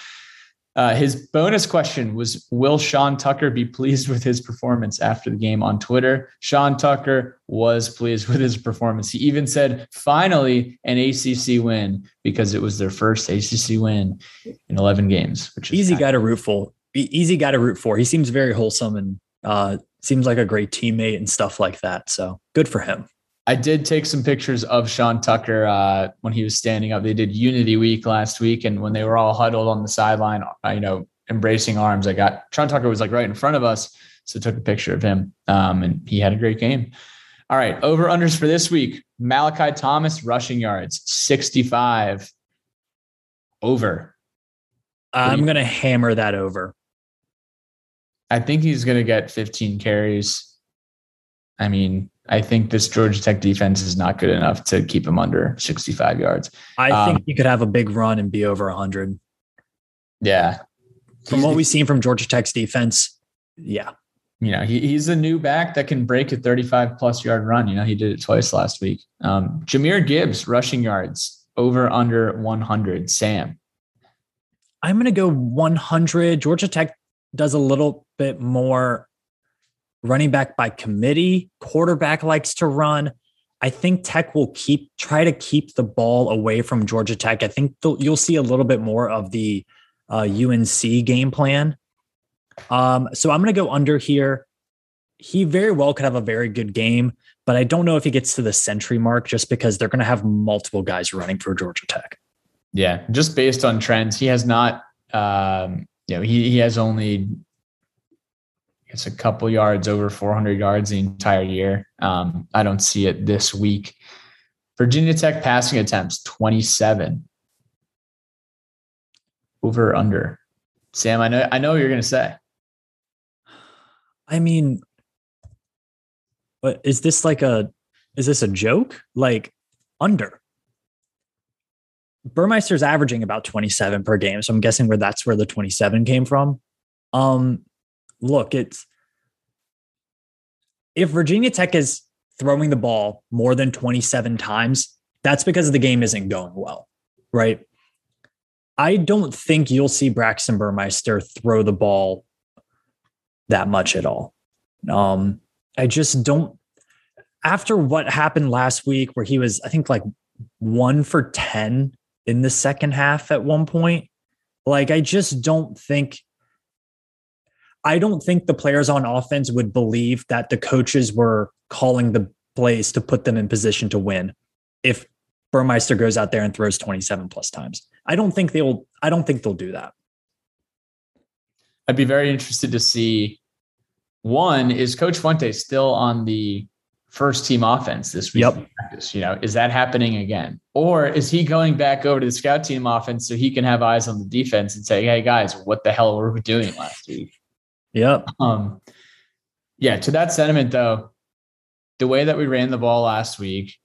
Uh, his bonus question was Will Sean Tucker be pleased with his performance after the game on Twitter? Sean Tucker was pleased with his performance. He even said, finally, an ACC win because it was their first ACC win in 11 games, which is easy guy to root for. Easy guy to root for. He seems very wholesome and uh, seems like a great teammate and stuff like that. So good for him. I did take some pictures of Sean Tucker uh, when he was standing up. They did Unity Week last week, and when they were all huddled on the sideline, you know, embracing arms, I got Sean Tucker was like right in front of us, so took a picture of him, um, and he had a great game. All right, over unders for this week: Malachi Thomas rushing yards, sixty-five. Over. I'm going to hammer that over. I think he's going to get 15 carries. I mean, I think this Georgia Tech defense is not good enough to keep him under 65 yards. I um, think he could have a big run and be over 100. Yeah. From what we've seen from Georgia Tech's defense, yeah. You know, he, he's a new back that can break a 35 plus yard run. You know, he did it twice last week. Um, Jahmyr Gibbs, rushing yards, over under 100. Sam. I'm going to go 100. Georgia Tech does a little bit more running back by committee. Quarterback likes to run. I think Tech will keep try to keep the ball away from Georgia Tech. I think you'll see a little bit more of the uh, UNC game plan. Um, so I'm going to go under here. He very well could have a very good game, but I don't know if he gets to the century mark just because they're going to have multiple guys running for Georgia Tech. Yeah, just based on trends, he has not. Um, you know, he he has only it's a couple yards over 400 yards the entire year. Um, I don't see it this week. Virginia Tech passing attempts 27 over under. Sam, I know I know what you're going to say. I mean, but is this like a is this a joke? Like under. Burmeister's averaging about 27 per game, so I'm guessing where that's where the 27 came from. Um look, it's if Virginia Tech is throwing the ball more than 27 times, that's because the game isn't going well, right? I don't think you'll see Braxton Burmeister throw the ball that much at all. Um, I just don't. After what happened last week, where he was, I think, like one for 10 in the second half at one point, like, I just don't think I don't think the players on offense would believe that the coaches were calling the plays to put them in position to win if Burmeister goes out there and throws 27 plus times. I don't think they'll I don't think they'll do that. I'd be very interested to see one is Coach Fuente still on the first team offense this week yep. practice? You know, is that happening again? Or is he going back over to the scout team offense so he can have eyes on the defense and say, hey guys, what the hell were we doing last week? Yep. Um, yeah, to that sentiment though, the way that we ran the ball last week,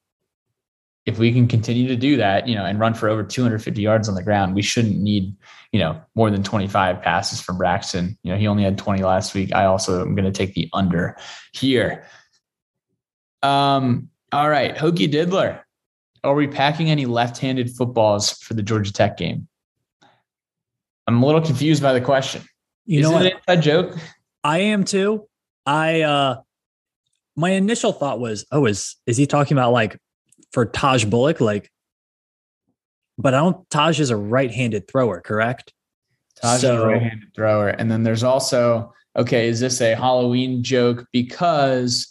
if we can continue to do that, you know, and run for over 250 yards on the ground, we shouldn't need, you know, more than 25 passes from Braxton. You know, he only had 20 last week. I also am going to take the under here. Um, all right, Hokie Diddler. Are we packing any left-handed footballs for the Georgia Tech game? I'm a little confused by the question. You Is know what? A joke. I am too. I uh my initial thought was, oh, is is he talking about like for Tahj Bullock? Like, but I don't Tahj is a right-handed thrower, correct? Tahj so, is a right-handed thrower. And then there's also, okay, is this a Halloween joke? Because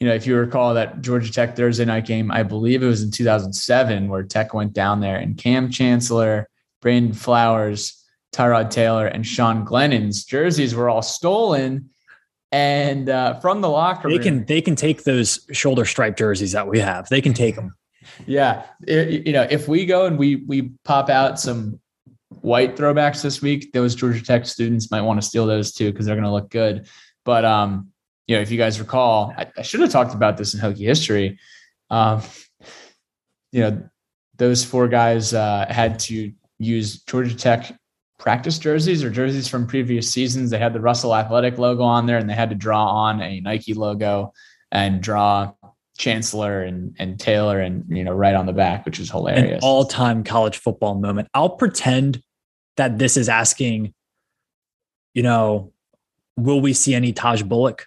you know, if you recall that Georgia Tech Thursday night game, I believe it was in 2007 where Tech went down there and Kam Chancellor, Brandon Flowers, Tyrod Taylor and Sean Glennon's jerseys were all stolen. And uh, from the locker room, they can they can take those shoulder stripe jerseys that we have. They can take them yeah. It, you know if we go and we we pop out some white throwbacks this week those georgia tech students might want to steal those too because they're going to look good. But um you know if you guys recall i, I should have talked about this in hokie history. Um you know those four guys uh, had to use georgia tech practice jerseys or jerseys from previous seasons. They had the Russell Athletic logo on there and they had to draw on a Nike logo and draw Chancellor and, and Taylor and, you know, right on the back, which is hilarious. All time college football moment. I'll pretend that this is asking, you know, will we see any Tahj Bullock?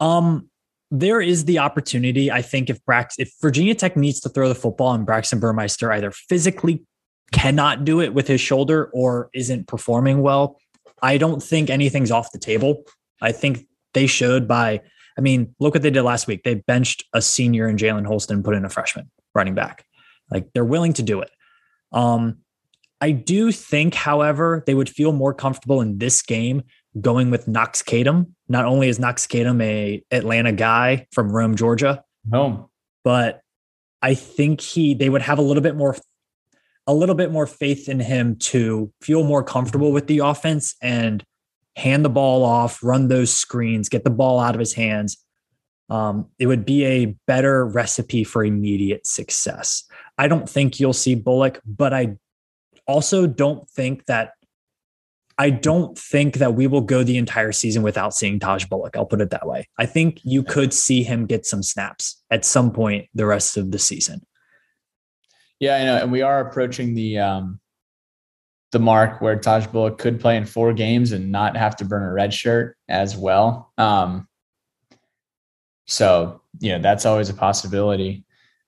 Um, there is the opportunity. I think if Brax, if Virginia Tech needs to throw the football and Braxton Burmeister either physically cannot do it with his shoulder or isn't performing well, I don't think anything's off the table. I think they showed by I mean, look what they did last week. They benched a senior in Jalen Holston, put in a freshman running back. Like they're willing to do it. Um, I do think, however, they would feel more comfortable in this game going with Knox Kadum. Not only is Knox Kadum a Atlanta guy from Rome, Georgia, home, but I think he they would have a little bit more a little bit more faith in him to feel more comfortable with the offense and hand the ball off, run those screens, get the ball out of his hands. Um, it would be a better recipe for immediate success. I don't think you'll see Bullock, but I also don't think that I don't think that we will go the entire season without seeing Tahj Bullock. I'll put it that way. I think you could see him get some snaps at some point the rest of the season. Yeah, I know, and we are approaching the um, the mark where Tahj Bullock could play in four games and not have to burn a red shirt as well. Um, so you know that's always a possibility.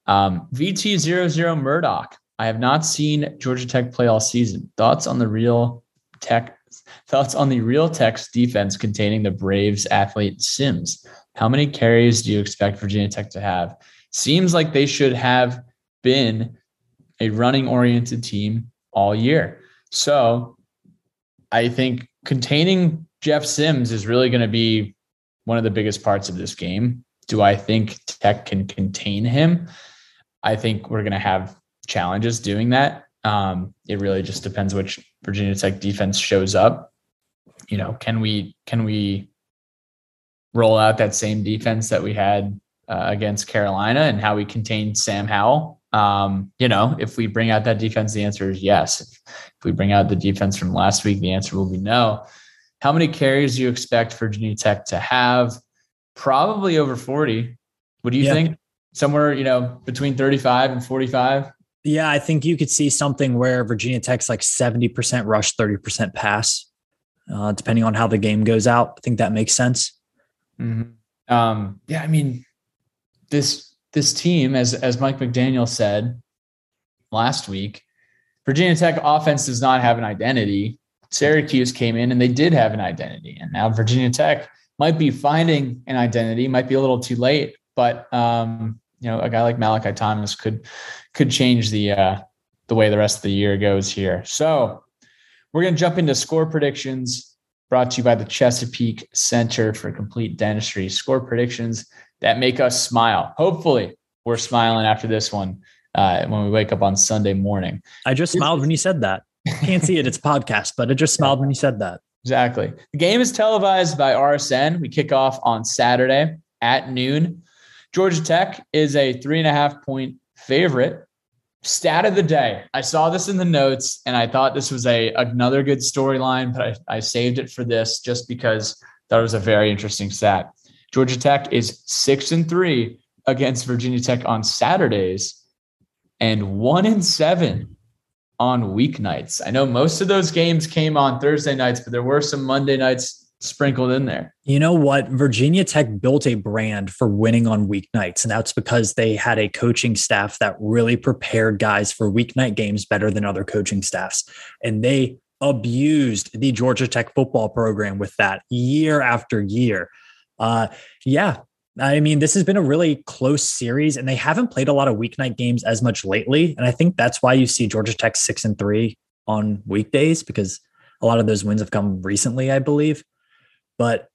Um, VT00 Murdoch. I have not seen Georgia Tech play all season. Thoughts on the real tech thoughts on the real Tech's defense containing the Braves athlete Sims. How many carries do you expect Virginia Tech to have? Seems like they should have been a running oriented team all year. So I think containing Jeff Sims is really going to be one of the biggest parts of this game. Do I think Tech can contain him? I think we're going to have challenges doing that. Um, it really just depends which Virginia Tech defense shows up. You know, can we can we roll out that same defense that we had uh, against Carolina and how we contained Sam Howell? Um, you know, if we bring out that defense, the answer is yes. If, if we bring out the defense from last week, the answer will be no. How many carries do you expect Virginia Tech to have? Probably over 40. What do you yeah. think? Somewhere, you know, between 35 and 45? Yeah, I think you could see something where Virginia Tech's like 70% rush, 30% pass, uh, depending on how the game goes out. I think that makes sense. Mm-hmm. Um, yeah, I mean, this this team, as as Mike McDaniel said last week, Virginia Tech offense does not have an identity. Syracuse came in and they did have an identity, and now Virginia Tech might be finding an identity. Might be a little too late, but um, you know, a guy like Malachi Thomas could could change the uh, the way the rest of the year goes here. So we're going to jump into score predictions brought to you by the Chesapeake Center for Complete Dentistry. Score predictions that make us smile. Hopefully, we're smiling after this one uh, when we wake up on Sunday morning. I just smiled when you said that. Can't see it. It's podcast, but I just smiled when you said that. Exactly. The game is televised by RSN. We kick off on Saturday at noon. Georgia Tech is a three and a half point favorite. Stat of the day. I saw this in the notes and I thought this was a another good storyline, but I, I saved it for this just because that was a very interesting stat. Georgia Tech is six and three against Virginia Tech on Saturdays and one and seven on weeknights. I know most of those games came on Thursday nights, but there were some Monday nights sprinkled in there. You know what? Virginia Tech built a brand for winning on weeknights, and that's because they had a coaching staff that really prepared guys for weeknight games better than other coaching staffs. And they abused the Georgia Tech football program with that year after year. Uh, yeah. I mean, this has been a really close series, and they haven't played a lot of weeknight games as much lately. And I think that's why you see Georgia Tech six and three on weekdays because a lot of those wins have come recently, I believe. But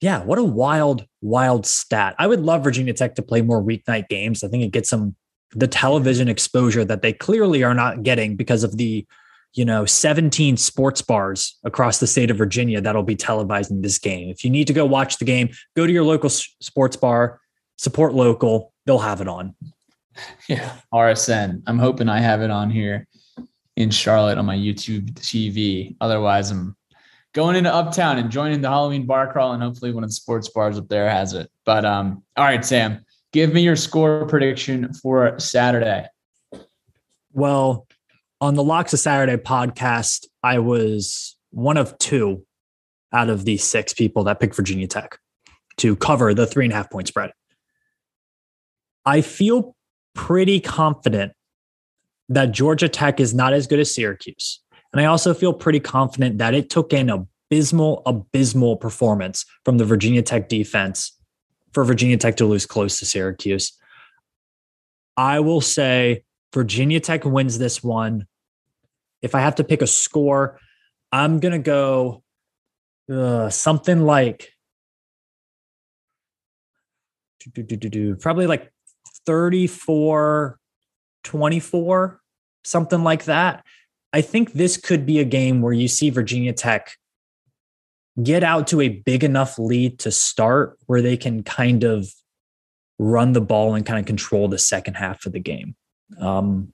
yeah, what a wild, wild stat. I would love Virginia Tech to play more weeknight games. I think it gets them the television exposure that they clearly are not getting because of the you know 17 sports bars across the state of Virginia that'll be televising this game. If you need to go watch the game, go to your local sports bar, support local, they'll have it on. Yeah, RSN. I'm hoping I have it on here in Charlotte on my YouTube TV. Otherwise, I'm going into Uptown and joining the Halloween bar crawl, and hopefully one of the sports bars up there has it. But um, all right, Sam, give me your score prediction for Saturday. Well, on the Locks of Saturday podcast, I was one of two out of the six people that picked Virginia Tech to cover the three and a half point spread. I feel pretty confident that Georgia Tech is not as good as Syracuse. And I also feel pretty confident that it took an abysmal, abysmal performance from the Virginia Tech defense for Virginia Tech to lose close to Syracuse. I will say Virginia Tech wins this one. If I have to pick a score, I'm going to go uh, something like probably like 34 24, something like that. I think this could be a game where you see Virginia Tech get out to a big enough lead to start where they can kind of run the ball and kind of control the second half of the game. Um,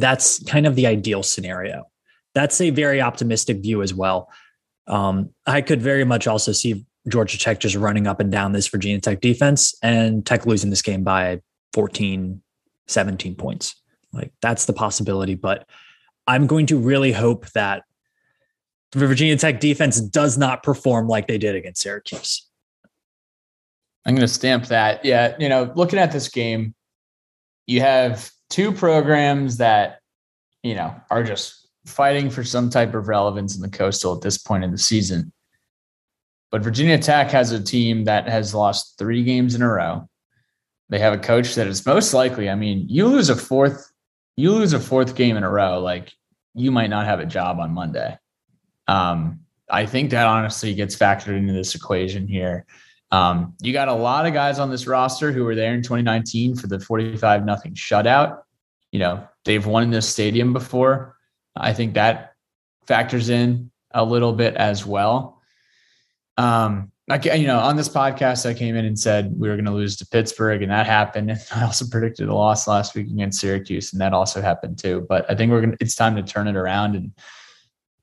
that's kind of the ideal scenario. That's a very optimistic view as well. Um, I could very much also see Georgia Tech just running up and down this Virginia Tech defense and Tech losing this game by 14, 17 points. Like that's the possibility. But I'm going to really hope that the Virginia Tech defense does not perform like they did against Syracuse. I'm going to stamp that. Yeah. You know, looking at this game, you have two programs that, you know, are just fighting for some type of relevance in the coastal at this point in the season. But Virginia Tech has a team that has lost three games in a row. They have a coach that is most likely, I mean, you lose a fourth, you lose a fourth game in a row, like you might not have a job on Monday. Um, I think that honestly gets factored into this equation here. Um, you got a lot of guys on this roster who were there in 2019 for the 45 nothing shutout. You know, they've won in this stadium before. I think that factors in a little bit as well. Um, I, you know, on this podcast, I came in and said we were going to lose to Pittsburgh, and that happened. And I also predicted a loss last week against Syracuse, and that also happened too. But I think we're going. to It's time to turn it around, and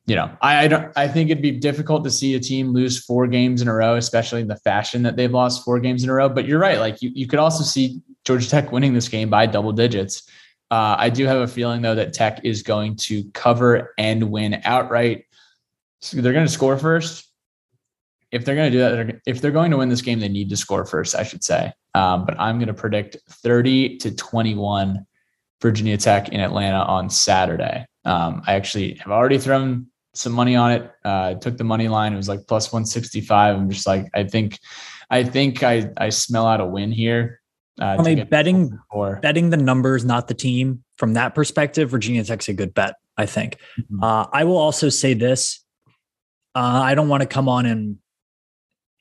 you know, I, I don't. I think it'd be difficult to see a team lose four games in a row, especially in the fashion that they've lost four games in a row. But you're right. Like you, you could also see Georgia Tech winning this game by double digits. Uh, I do have a feeling though that Tech is going to cover and win outright. So they're going to score first if they're going to do that, if they're going to win this game, they need to score first, I should say. Um, but I'm going to predict 30 to 21 Virginia Tech in Atlanta on Saturday. Um, I actually have already thrown some money on it. Uh, took the money line. It was like plus 165. I'm just like, I think, I think I, I smell out a win here. Uh, I mean, betting, betting the numbers, not the team. From that perspective, Virginia Tech's a good bet, I think. Mm-hmm. Uh, I will also say this. Uh, I don't want to come on and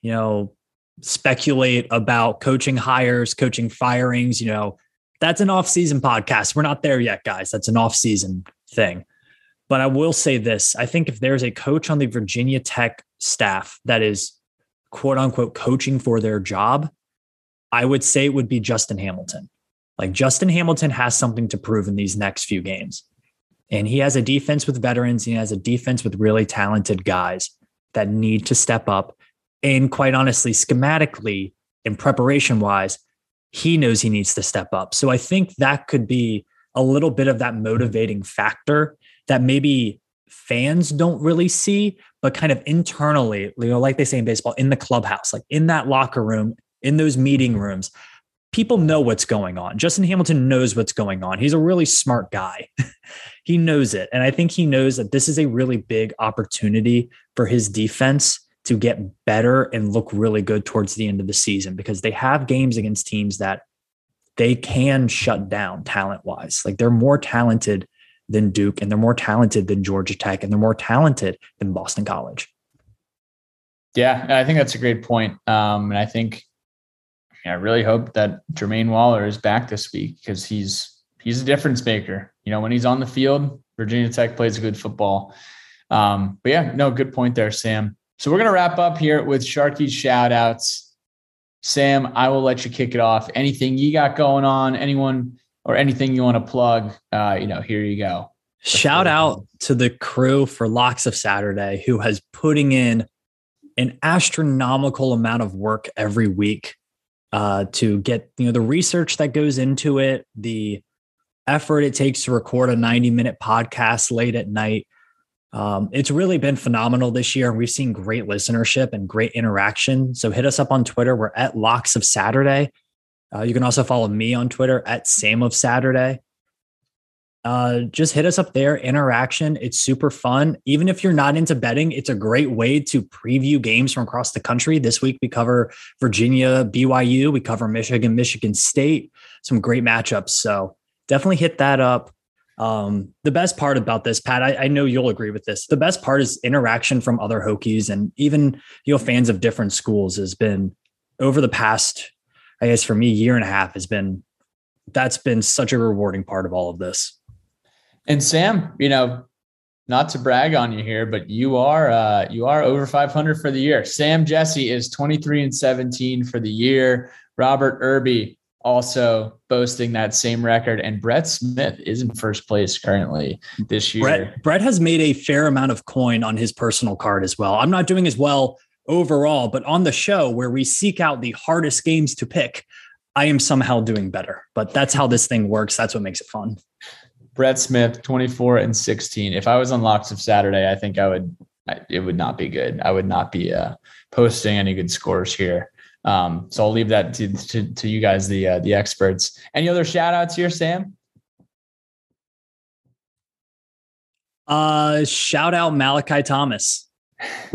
you know, speculate about coaching hires, coaching firings, you know, that's an off-season podcast. We're not there yet, guys. That's an off-season thing. But I will say this. I think if there's a coach on the Virginia Tech staff that is quote unquote coaching for their job, I would say it would be Justin Hamilton. Like Justin Hamilton has something to prove in these next few games. And he has a defense with veterans, he has a defense with really talented guys that need to step up and quite honestly, schematically and preparation wise, he knows he needs to step up. So I think that could be a little bit of that motivating factor that maybe fans don't really see, but kind of internally, you know, like they say in baseball, in the clubhouse, like in that locker room, in those meeting mm-hmm. rooms, people know what's going on. Justin Hamilton knows what's going on. He's a really smart guy. he knows it. And I think he knows that this is a really big opportunity for his defense to get better and look really good towards the end of the season because they have games against teams that they can shut down talent wise. Like they're more talented than Duke and they're more talented than Georgia Tech and they're more talented than Boston College. Yeah, I think that's a great point. Um, and I think I really hope that Jermaine Waller is back this week because he's he's a difference maker. You know, when he's on the field, Virginia Tech plays good football. Um, but yeah, no, good point there, Sam. So we're to wrap up here with Sharky's shout outs. Sam, I will let you kick it off. Anything you got going on, anyone or anything you want to plug, uh, you know, here you go. Shout out to the crew for Locks of Saturday who has putting in an astronomical amount of work every week uh, to get, you know, the research that goes into it, the effort it takes to record a 90 minute podcast late at night um, it's really been phenomenal this year, and we've seen great listenership and great interaction. So hit us up on Twitter. We're at Locks of Saturday. Uh, you can also follow me on Twitter at same of Saturday. uh, just hit us up there. Interaction. It's super fun. Even if you're not into betting, it's a great way to preview games from across the country. This week we cover Virginia, BYU, we cover Michigan, Michigan State, some great matchups. So definitely hit that up. Um, the best part about this, Pat, I, I, know you'll agree with this. The best part is interaction from other Hokies and even you know fans of different schools has been over the past, I guess for me, year and a half has been that's been such a rewarding part of all of this. And Sam, you know, not to brag on you here, but you are uh, you are over 500 for the year. Sam Jesse is 23 and 17 for the year. Robert Irby also boasting that same record, and Brett Smith is in first place currently this year. Brett, Brett has made a fair amount of coin on his personal card as well. I'm not doing as well overall, but on the show where we seek out the hardest games to pick, I am somehow doing better. But that's how this thing works. That's what makes it fun. Brett Smith, 24 and 16. If I was on Locks of Saturday, I think I would, it would not be good. I would not be uh, posting any good scores here. Um, so I'll leave that to, to, to you guys, the, uh, the experts. Any other shout outs here, Sam? Uh, shout out Malachi Thomas.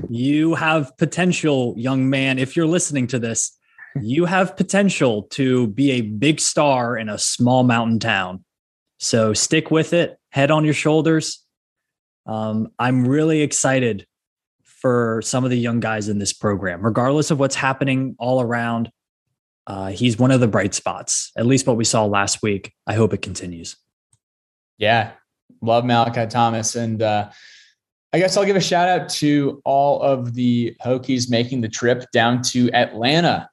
You have potential, young man. If you're listening to this, you have potential to be a big star in a small mountain town. So stick with it, head on your shoulders. Um, I'm really excited for some of the young guys in this program, regardless of what's happening all around. Uh, he's one of the bright spots, at least what we saw last week. I hope it continues. Yeah, love Malachi Thomas. And uh, I guess I'll give a shout out to all of the Hokies making the trip down to Atlanta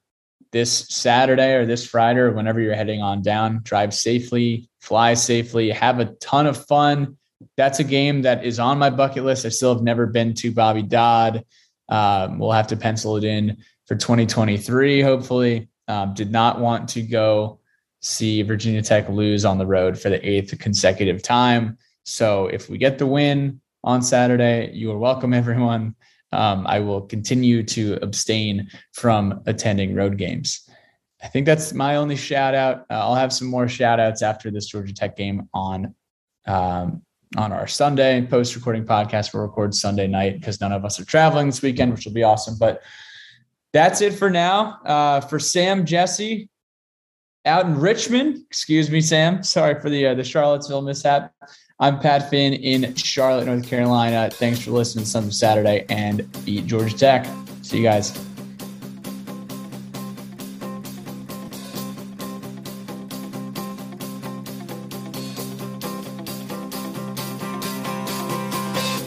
this Saturday or this Friday or whenever you're heading on down. Drive safely, fly safely, have a ton of fun. That's a game that is on my bucket list. I still have never been to Bobby Dodd. Um, we'll have to pencil it in for 2023, hopefully. Um, did not want to go see Virginia Tech lose on the road for the eighth consecutive time. So if we get the win on Saturday, you are welcome, everyone um, I will continue to abstain from attending road games. I think that's my only shout out. Uh, I'll have some more shout outs after this Georgia Tech game on um, on our Sunday post recording podcast. We'll record Sunday night because none of us are traveling this weekend, which will be awesome. But that's it for now. Uh, for Sam Jesse out in Richmond, excuse me, Sam. Sorry for the uh, the Charlottesville mishap. I'm Pat Finn in Charlotte, North Carolina. Thanks for listening to Saturday and beat Georgia Tech. See you guys.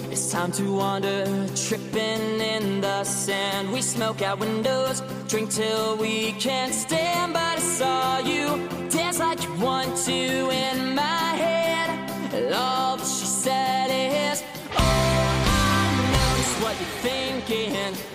It's time to wander, tripping in the sand. We smoke out windows, drink till we can't stand. But I saw you dance like you want to in my head. All that she said is, Oh, I know what you're thinking.